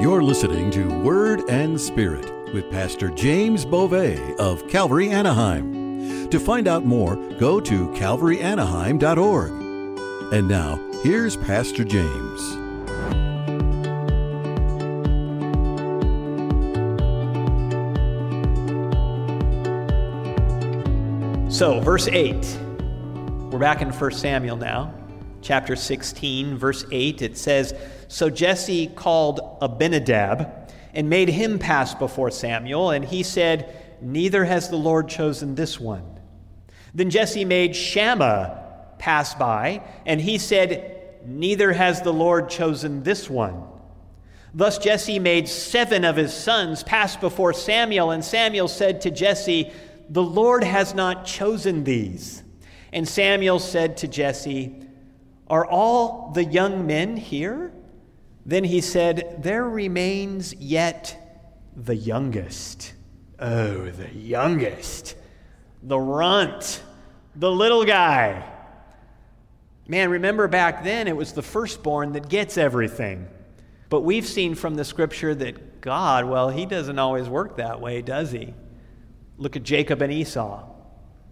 You're listening to Word and Spirit with Pastor James Beauvais of Calvary Anaheim. To find out more, go to calvaryanaheim.org. And now, here's Pastor James. So, verse 8. We're back in 1 Samuel now chapter 16, verse 8, it says So Jesse called Abinadab and made him pass before Samuel, and he said, Neither has the Lord chosen this one. Then Jesse made Shammah pass by, and he said, Neither has the Lord chosen this one. Thus Jesse made seven of his sons pass before Samuel, and Samuel said to Jesse, The Lord has not chosen these. And Samuel said to Jesse, are all the young men here? Then he said, There remains yet the youngest. Oh, the youngest. The runt. The little guy. Man, remember back then it was the firstborn that gets everything. But we've seen from the scripture that God, well, he doesn't always work that way, does he? Look at Jacob and Esau.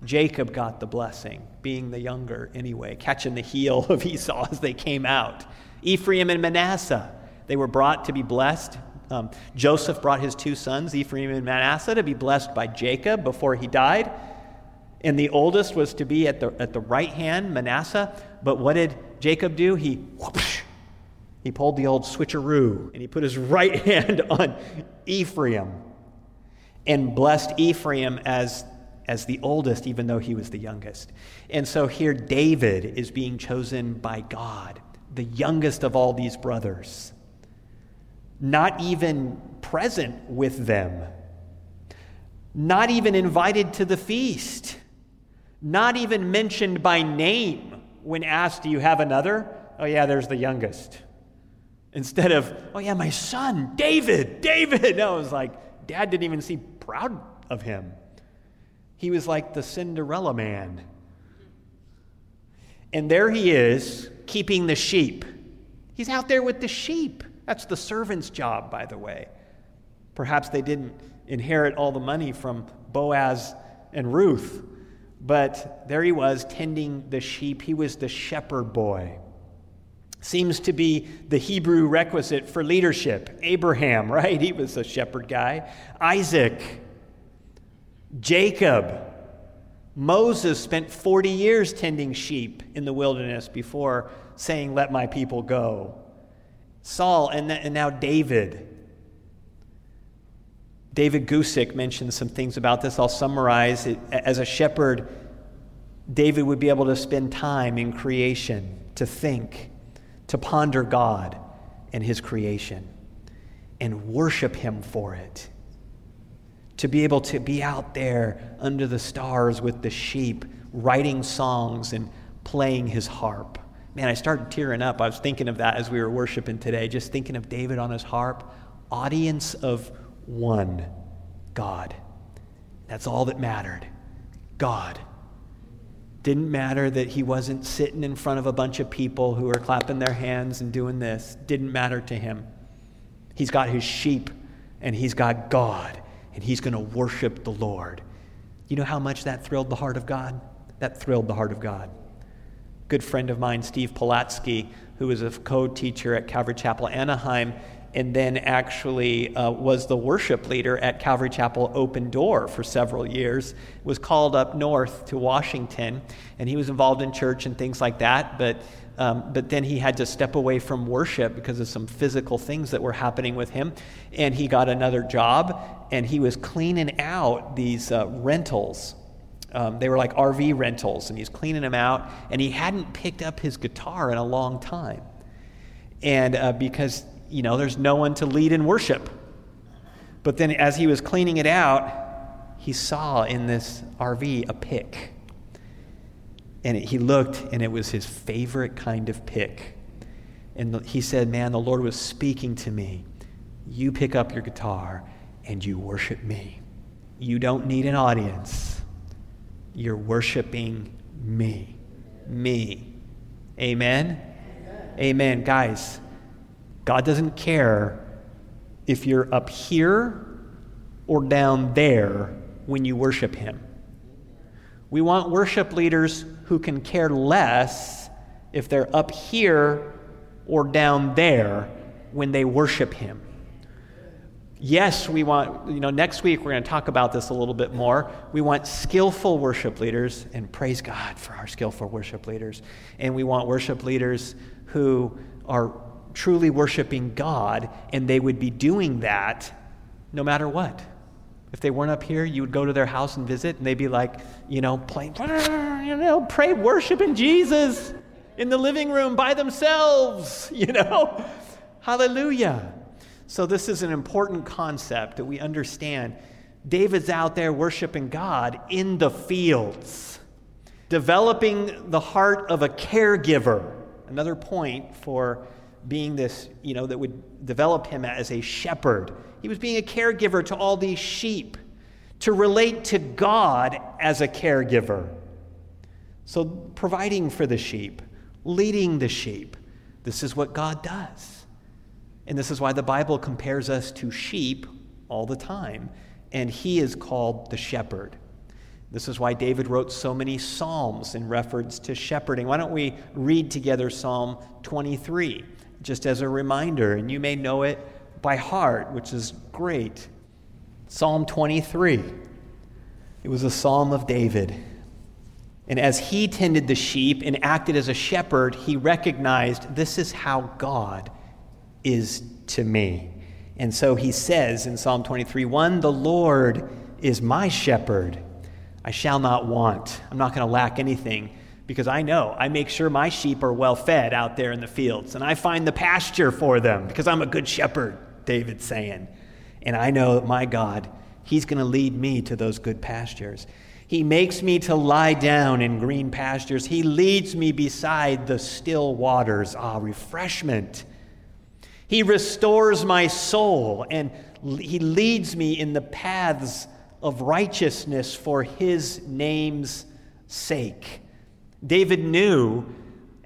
Jacob got the blessing, being the younger anyway, catching the heel of Esau as they came out. Ephraim and Manasseh, they were brought to be blessed. Um, Joseph brought his two sons, Ephraim and Manasseh, to be blessed by Jacob before he died. And the oldest was to be at the, at the right hand, Manasseh. But what did Jacob do? He he pulled the old switcheroo and he put his right hand on Ephraim and blessed Ephraim as as the oldest, even though he was the youngest. And so here, David is being chosen by God, the youngest of all these brothers, not even present with them, not even invited to the feast, not even mentioned by name when asked, Do you have another? Oh, yeah, there's the youngest. Instead of, Oh, yeah, my son, David, David. No, it was like, Dad didn't even seem proud of him. He was like the Cinderella man. And there he is, keeping the sheep. He's out there with the sheep. That's the servant's job, by the way. Perhaps they didn't inherit all the money from Boaz and Ruth, but there he was tending the sheep. He was the shepherd boy. Seems to be the Hebrew requisite for leadership. Abraham, right? He was a shepherd guy. Isaac, Jacob. Moses spent 40 years tending sheep in the wilderness before saying, Let my people go. Saul, and, and now David. David Guzik mentioned some things about this. I'll summarize it. As a shepherd, David would be able to spend time in creation, to think, to ponder God and his creation, and worship him for it to be able to be out there under the stars with the sheep, writing songs and playing his harp. Man, I started tearing up. I was thinking of that as we were worshiping today, just thinking of David on his harp. Audience of one God. That's all that mattered. God. Didn't matter that he wasn't sitting in front of a bunch of people who were clapping their hands and doing this. Didn't matter to him. He's got his sheep and he's got God and he's going to worship the Lord. You know how much that thrilled the heart of God? That thrilled the heart of God. Good friend of mine, Steve Polatsky, who was a co teacher at Calvary Chapel Anaheim, and then actually uh, was the worship leader at Calvary Chapel Open Door for several years, was called up north to Washington, and he was involved in church and things like that. But um, but then he had to step away from worship because of some physical things that were happening with him. And he got another job, and he was cleaning out these uh, rentals. Um, they were like RV rentals, and he's cleaning them out. And he hadn't picked up his guitar in a long time. And uh, because, you know, there's no one to lead in worship. But then as he was cleaning it out, he saw in this RV a pick and he looked, and it was his favorite kind of pick. And he said, Man, the Lord was speaking to me. You pick up your guitar and you worship me. You don't need an audience. You're worshiping me. Me. Amen? Amen. Guys, God doesn't care if you're up here or down there when you worship Him. We want worship leaders who can care less if they're up here or down there when they worship Him. Yes, we want, you know, next week we're going to talk about this a little bit more. We want skillful worship leaders, and praise God for our skillful worship leaders. And we want worship leaders who are truly worshiping God, and they would be doing that no matter what. If they weren't up here, you would go to their house and visit, and they'd be like, you know, playing, you know, pray, worshiping Jesus in the living room by themselves, you know? Hallelujah. So, this is an important concept that we understand. David's out there worshiping God in the fields, developing the heart of a caregiver. Another point for being this, you know, that would develop him as a shepherd. He was being a caregiver to all these sheep, to relate to God as a caregiver. So, providing for the sheep, leading the sheep, this is what God does. And this is why the Bible compares us to sheep all the time. And he is called the shepherd. This is why David wrote so many psalms in reference to shepherding. Why don't we read together Psalm 23? just as a reminder, and you may know it by heart, which is great. Psalm 23. It was a psalm of David. And as he tended the sheep and acted as a shepherd, he recognized this is how God is to me. And so he says in Psalm 23 1 The Lord is my shepherd. I shall not want. I'm not going to lack anything because I know I make sure my sheep are well fed out there in the fields and I find the pasture for them because I'm a good shepherd, David's saying. And I know my God, He's going to lead me to those good pastures. He makes me to lie down in green pastures. He leads me beside the still waters. Ah, refreshment. He restores my soul and He leads me in the paths of righteousness for His name's sake. David knew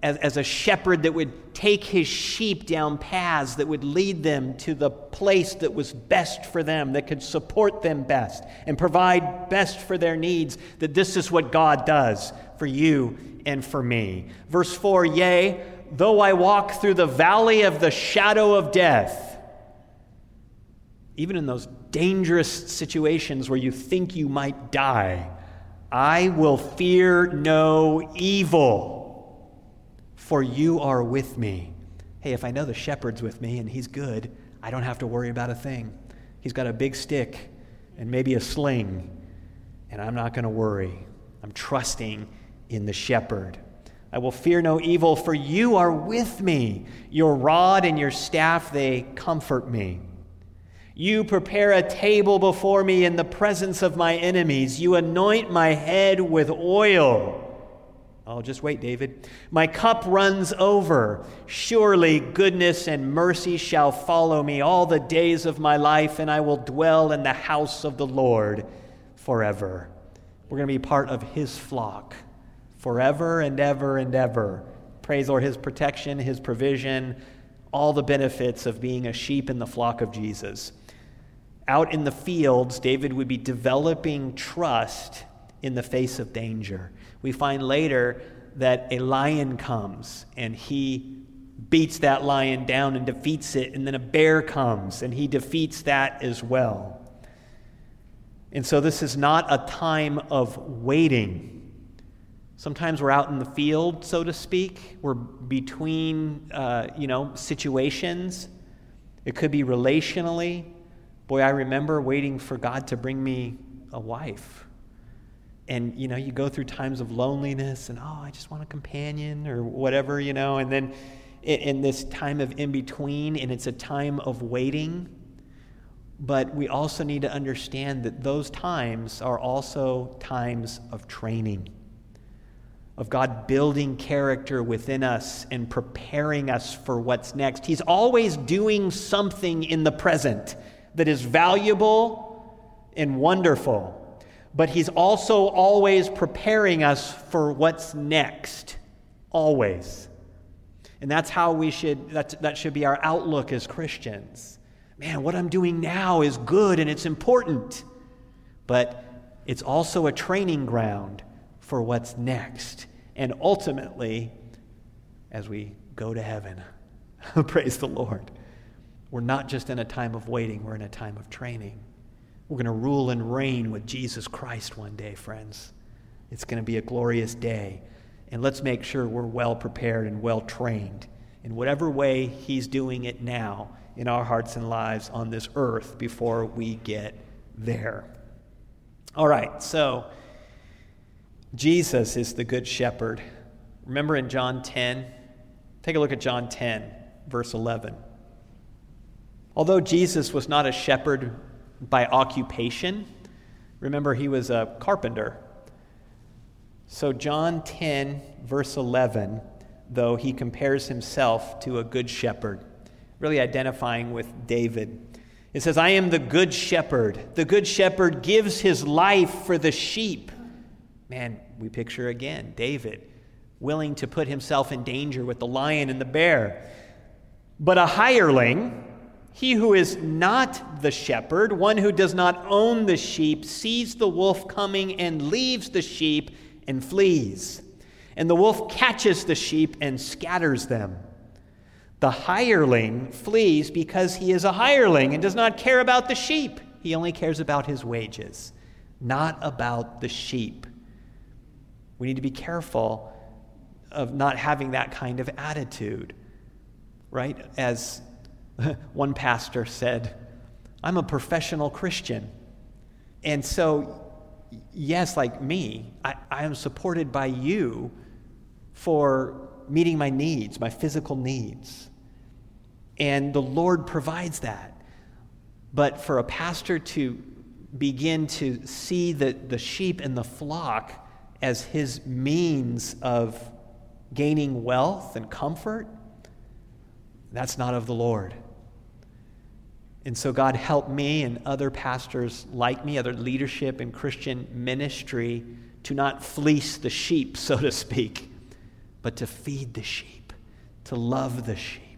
as, as a shepherd that would take his sheep down paths that would lead them to the place that was best for them, that could support them best and provide best for their needs, that this is what God does for you and for me. Verse 4 Yea, though I walk through the valley of the shadow of death, even in those dangerous situations where you think you might die, I will fear no evil, for you are with me. Hey, if I know the shepherd's with me and he's good, I don't have to worry about a thing. He's got a big stick and maybe a sling, and I'm not going to worry. I'm trusting in the shepherd. I will fear no evil, for you are with me. Your rod and your staff, they comfort me. You prepare a table before me in the presence of my enemies. You anoint my head with oil. Oh, just wait, David. My cup runs over. Surely goodness and mercy shall follow me all the days of my life, and I will dwell in the house of the Lord forever. We're going to be part of his flock forever and ever and ever. Praise Lord, his protection, his provision, all the benefits of being a sheep in the flock of Jesus out in the fields, David would be developing trust in the face of danger. We find later that a lion comes and he beats that lion down and defeats it, and then a bear comes and he defeats that as well. And so this is not a time of waiting. Sometimes we're out in the field, so to speak. We're between, uh, you know, situations. It could be relationally. Boy, I remember waiting for God to bring me a wife. And, you know, you go through times of loneliness and, oh, I just want a companion or whatever, you know, and then in this time of in between, and it's a time of waiting. But we also need to understand that those times are also times of training, of God building character within us and preparing us for what's next. He's always doing something in the present that is valuable and wonderful, but He's also always preparing us for what's next. Always. And that's how we should, that, that should be our outlook as Christians. man, what I'm doing now is good and it's important. But it's also a training ground for what's next. And ultimately, as we go to heaven, praise the Lord, we're not just in a time of waiting, we're in a time of training. We're going to rule and reign with Jesus Christ one day, friends. It's going to be a glorious day. And let's make sure we're well prepared and well trained in whatever way He's doing it now in our hearts and lives on this earth before we get there. All right, so Jesus is the Good Shepherd. Remember in John 10? Take a look at John 10, verse 11. Although Jesus was not a shepherd by occupation, remember he was a carpenter. So, John 10, verse 11, though he compares himself to a good shepherd really identifying with David. It says, I am the good shepherd. The good shepherd gives his life for the sheep. Man, we picture again David willing to put himself in danger with the lion and the bear. But a hireling, he who is not the shepherd, one who does not own the sheep, sees the wolf coming and leaves the sheep and flees. And the wolf catches the sheep and scatters them. The hireling flees because he is a hireling and does not care about the sheep. He only cares about his wages, not about the sheep. We need to be careful of not having that kind of attitude, right? As one pastor said, I'm a professional Christian. And so, yes, like me, I, I am supported by you for meeting my needs, my physical needs. And the Lord provides that. But for a pastor to begin to see the, the sheep and the flock as his means of gaining wealth and comfort, that's not of the Lord. And so, God, help me and other pastors like me, other leadership in Christian ministry, to not fleece the sheep, so to speak, but to feed the sheep, to love the sheep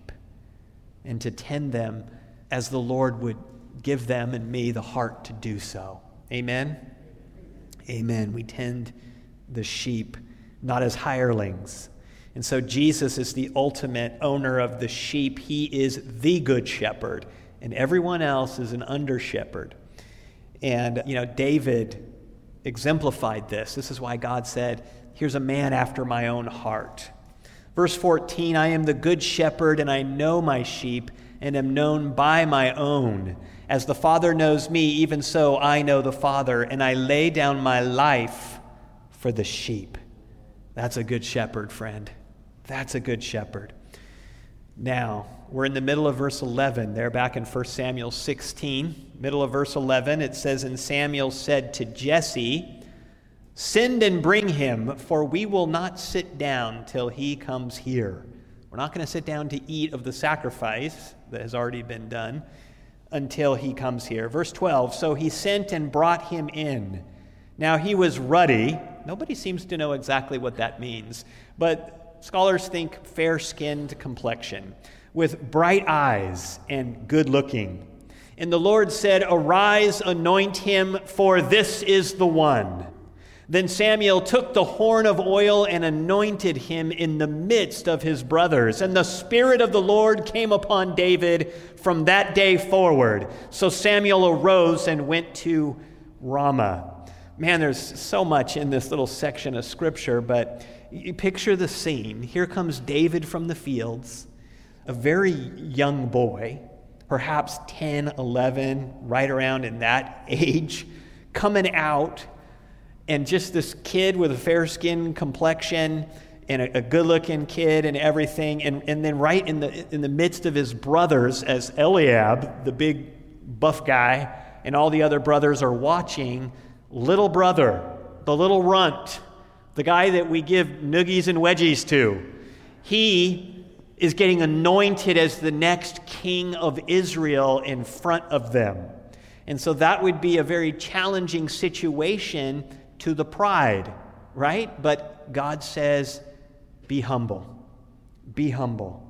and to tend them as the Lord would give them and me the heart to do so. Amen? Amen. We tend the sheep not as hirelings. And so Jesus is the ultimate owner of the sheep. He is the good shepherd, and everyone else is an under shepherd. And, you know, David exemplified this. This is why God said, Here's a man after my own heart. Verse 14 I am the good shepherd, and I know my sheep, and am known by my own. As the Father knows me, even so I know the Father, and I lay down my life for the sheep. That's a good shepherd, friend. That's a good shepherd. Now, we're in the middle of verse 11. There, back in 1 Samuel 16, middle of verse 11, it says, And Samuel said to Jesse, Send and bring him, for we will not sit down till he comes here. We're not going to sit down to eat of the sacrifice that has already been done until he comes here. Verse 12 So he sent and brought him in. Now he was ruddy. Nobody seems to know exactly what that means, but scholars think fair skinned complexion, with bright eyes and good looking. And the Lord said, Arise, anoint him, for this is the one. Then Samuel took the horn of oil and anointed him in the midst of his brothers. And the Spirit of the Lord came upon David from that day forward. So Samuel arose and went to Ramah. Man, there's so much in this little section of scripture, but you picture the scene. Here comes David from the fields, a very young boy, perhaps 10, 11, right around in that age, coming out and just this kid with a fair skin complexion and a, a good looking kid and everything. And, and then, right in the, in the midst of his brothers, as Eliab, the big buff guy, and all the other brothers are watching, little brother, the little runt, the guy that we give noogies and wedgies to, he is getting anointed as the next king of Israel in front of them. And so that would be a very challenging situation to the pride, right? But God says, be humble. Be humble.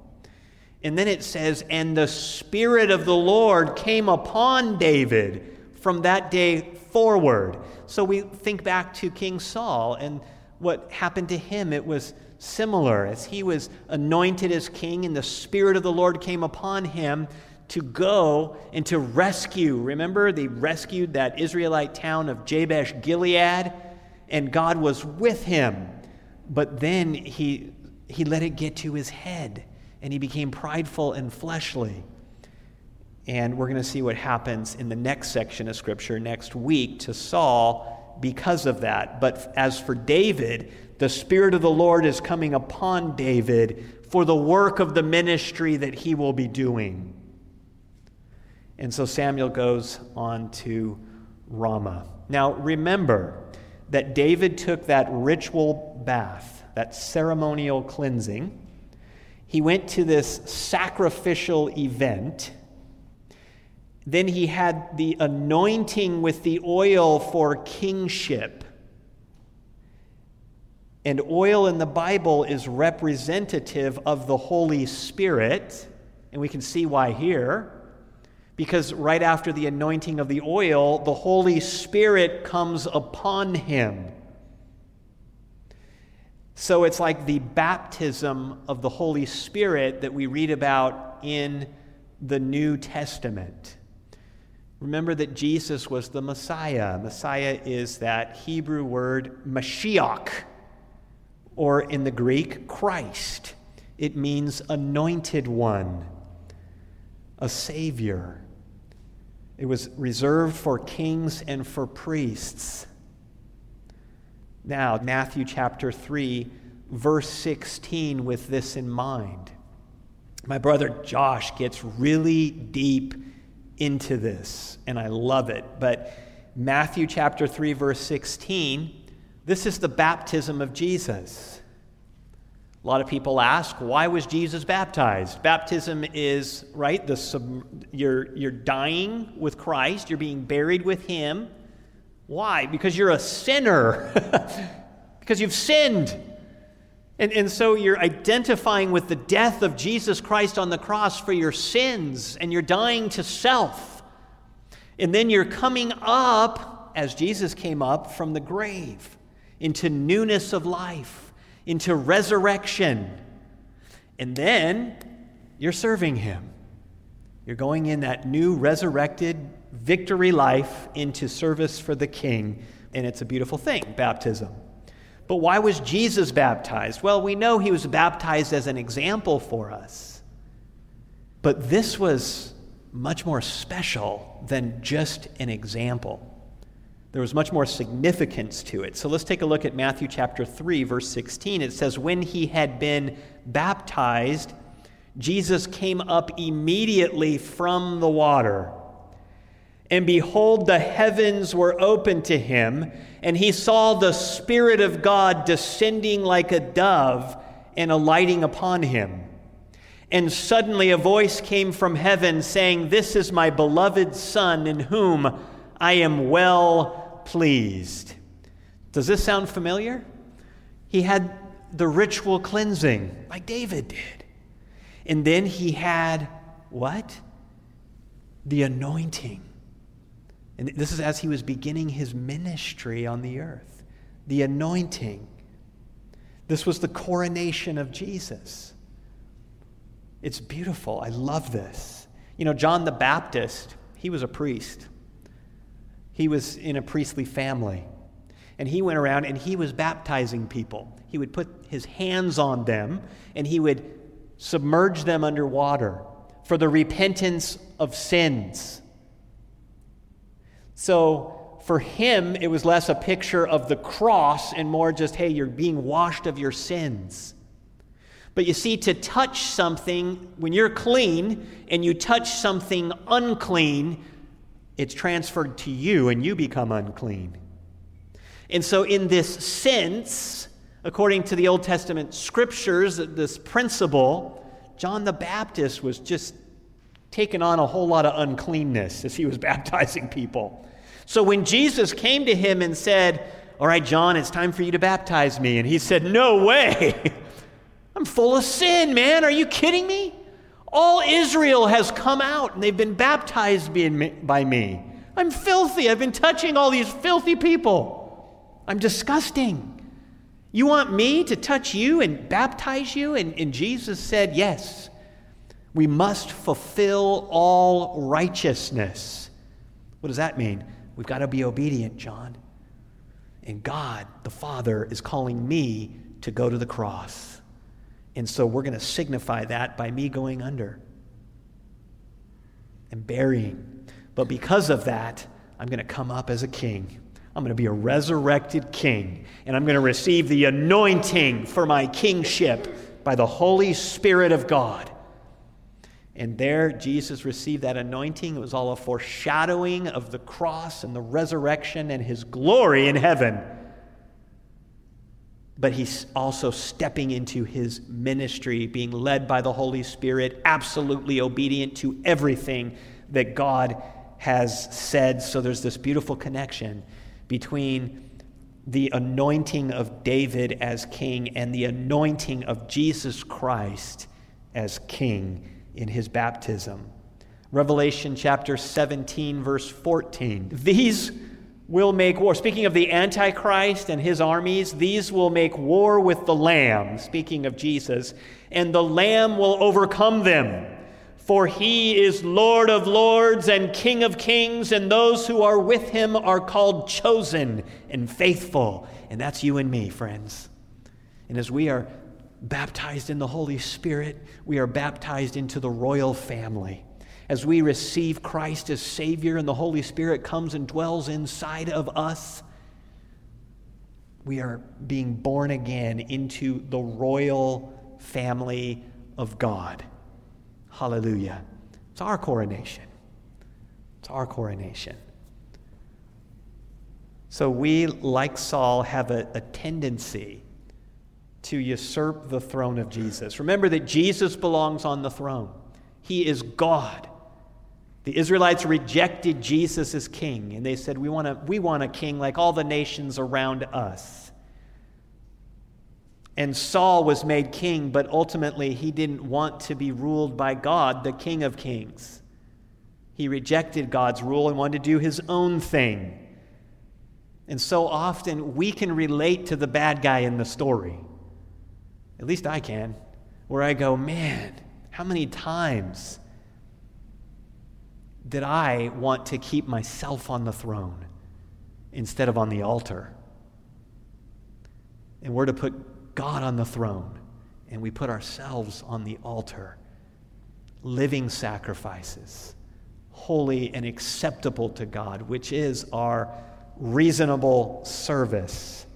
And then it says, And the Spirit of the Lord came upon David from that day forward. So we think back to King Saul and what happened to him. It was similar. As he was anointed as king, and the Spirit of the Lord came upon him to go and to rescue. Remember, they rescued that Israelite town of Jabesh Gilead, and God was with him. But then he, he let it get to his head and he became prideful and fleshly. And we're going to see what happens in the next section of Scripture next week to Saul because of that. But as for David, the Spirit of the Lord is coming upon David for the work of the ministry that he will be doing. And so Samuel goes on to Ramah. Now remember that David took that ritual bath, that ceremonial cleansing he went to this sacrificial event. Then he had the anointing with the oil for kingship. And oil in the Bible is representative of the Holy Spirit. And we can see why here. Because right after the anointing of the oil, the Holy Spirit comes upon him. So it's like the baptism of the Holy Spirit that we read about in the New Testament. Remember that Jesus was the Messiah. Messiah is that Hebrew word Mashiach, or in the Greek, Christ. It means anointed one, a Savior. It was reserved for kings and for priests. Now, Matthew chapter 3, verse 16, with this in mind. My brother Josh gets really deep into this, and I love it. But Matthew chapter 3, verse 16, this is the baptism of Jesus. A lot of people ask, why was Jesus baptized? Baptism is, right, the sub, you're, you're dying with Christ, you're being buried with Him why? Because you're a sinner, because you've sinned. And, and so you're identifying with the death of Jesus Christ on the cross for your sins, and you're dying to self. And then you're coming up, as Jesus came up from the grave, into newness of life, into resurrection. And then you're serving Him. You're going in that new resurrected victory life into service for the king. And it's a beautiful thing, baptism. But why was Jesus baptized? Well, we know he was baptized as an example for us. But this was much more special than just an example. There was much more significance to it. So let's take a look at Matthew chapter 3, verse 16. It says, When he had been baptized, Jesus came up immediately from the water. And behold, the heavens were opened to him, and he saw the Spirit of God descending like a dove and alighting upon him. And suddenly a voice came from heaven saying, This is my beloved Son, in whom I am well pleased. Does this sound familiar? He had the ritual cleansing, like David did. And then he had what? The anointing. And this is as he was beginning his ministry on the earth. The anointing. This was the coronation of Jesus. It's beautiful. I love this. You know, John the Baptist, he was a priest. He was in a priestly family. And he went around and he was baptizing people. He would put his hands on them and he would submerge them under water for the repentance of sins. So for him, it was less a picture of the cross and more just, hey, you're being washed of your sins. But you see, to touch something, when you're clean and you touch something unclean, it's transferred to you and you become unclean. And so, in this sense, according to the Old Testament scriptures, this principle, John the Baptist was just taking on a whole lot of uncleanness as he was baptizing people. So when Jesus came to him and said, All right, John, it's time for you to baptize me, and he said, No way. I'm full of sin, man. Are you kidding me? All Israel has come out and they've been baptized by me. I'm filthy. I've been touching all these filthy people. I'm disgusting. You want me to touch you and baptize you? And, and Jesus said, Yes. We must fulfill all righteousness. What does that mean? We've got to be obedient, John. And God, the Father, is calling me to go to the cross. And so we're going to signify that by me going under and burying. But because of that, I'm going to come up as a king. I'm going to be a resurrected king. And I'm going to receive the anointing for my kingship by the Holy Spirit of God. And there, Jesus received that anointing. It was all a foreshadowing of the cross and the resurrection and his glory in heaven. But he's also stepping into his ministry, being led by the Holy Spirit, absolutely obedient to everything that God has said. So there's this beautiful connection between the anointing of David as king and the anointing of Jesus Christ as king in his baptism. Revelation chapter 17, verse 14. These will make war. Speaking of the Antichrist and his armies, these will make war with the Lamb, speaking of Jesus, and the Lamb will overcome them. For he is Lord of lords and King of kings, and those who are with him are called chosen and faithful. And that's you and me, friends. And as we are baptized in the Holy Spirit, we are baptized into the royal family. As we receive Christ as Savior and the Holy Spirit comes and dwells inside of us, we are being born again into the royal family of God. Hallelujah. It's our coronation. It's our coronation. So we, like Saul, have a, a tendency to usurp the throne of Jesus. Remember that Jesus belongs on the throne, He is God. The Israelites rejected Jesus as king, and they said, We want, a, we want a king like all the nations around us. And Saul was made king, but ultimately he didn't want to be ruled by God, the King of Kings. He rejected God's rule and wanted to do his own thing. And so often we can relate to the bad guy in the story. At least I can, where I go, man, how many times did I want to keep myself on the throne instead of on the altar? And we're to put God on the throne, and we put ourselves on the altar, living sacrifices, holy and acceptable to God, which is our reasonable service.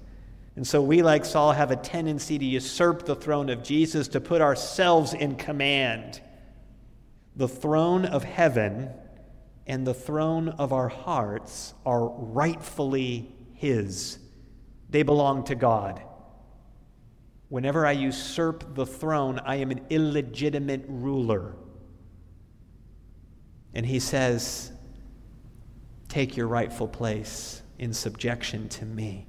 And so we, like Saul, have a tendency to usurp the throne of Jesus, to put ourselves in command. The throne of heaven and the throne of our hearts are rightfully His, they belong to God. Whenever I usurp the throne, I am an illegitimate ruler. And He says, Take your rightful place in subjection to me.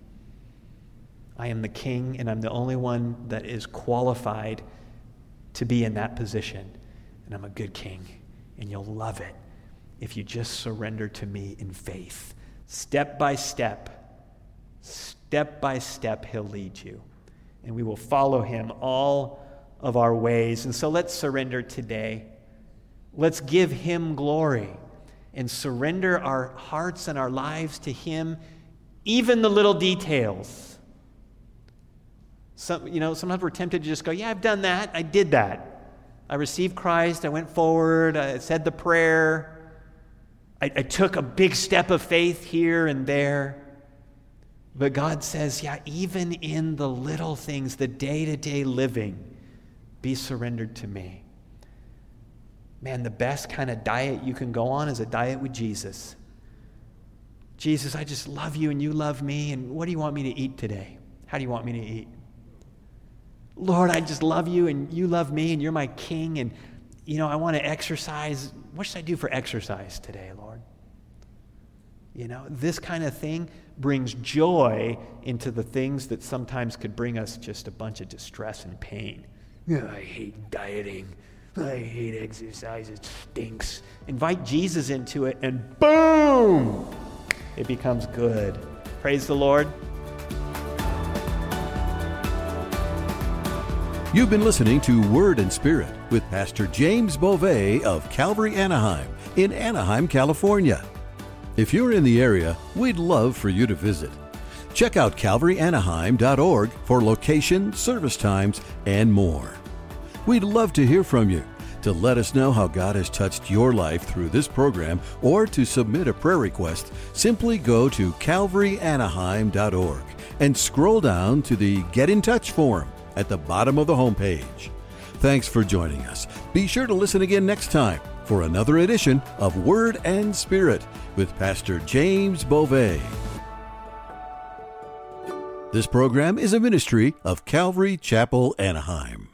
I am the king, and I'm the only one that is qualified to be in that position. And I'm a good king, and you'll love it if you just surrender to me in faith. Step by step, step by step, he'll lead you. And we will follow him all of our ways. And so let's surrender today. Let's give him glory and surrender our hearts and our lives to him, even the little details some, you know, sometimes we're tempted to just go, yeah, I've done that. I did that. I received Christ. I went forward. I said the prayer. I, I took a big step of faith here and there. But God says, yeah, even in the little things, the day to day living, be surrendered to me. Man, the best kind of diet you can go on is a diet with Jesus. Jesus, I just love you and you love me. And what do you want me to eat today? How do you want me to eat? Lord, I just love you and you love me and you're my king. And, you know, I want to exercise. What should I do for exercise today, Lord? You know, this kind of thing brings joy into the things that sometimes could bring us just a bunch of distress and pain. Yeah, I hate dieting. I hate exercise, it stinks. Invite Jesus into it, and boom, it becomes good. Praise the Lord. You've been listening to Word and Spirit with Pastor James Beauvais of Calvary Anaheim in Anaheim, California. If you're in the area, we'd love for you to visit. Check out calvaryanaheim.org for location, service times, and more. We'd love to hear from you. To let us know how God has touched your life through this program or to submit a prayer request, simply go to calvaryanaheim.org and scroll down to the Get in Touch form at the bottom of the homepage. Thanks for joining us. Be sure to listen again next time for another edition of Word and Spirit with Pastor James Beauvais. This program is a ministry of Calvary Chapel, Anaheim.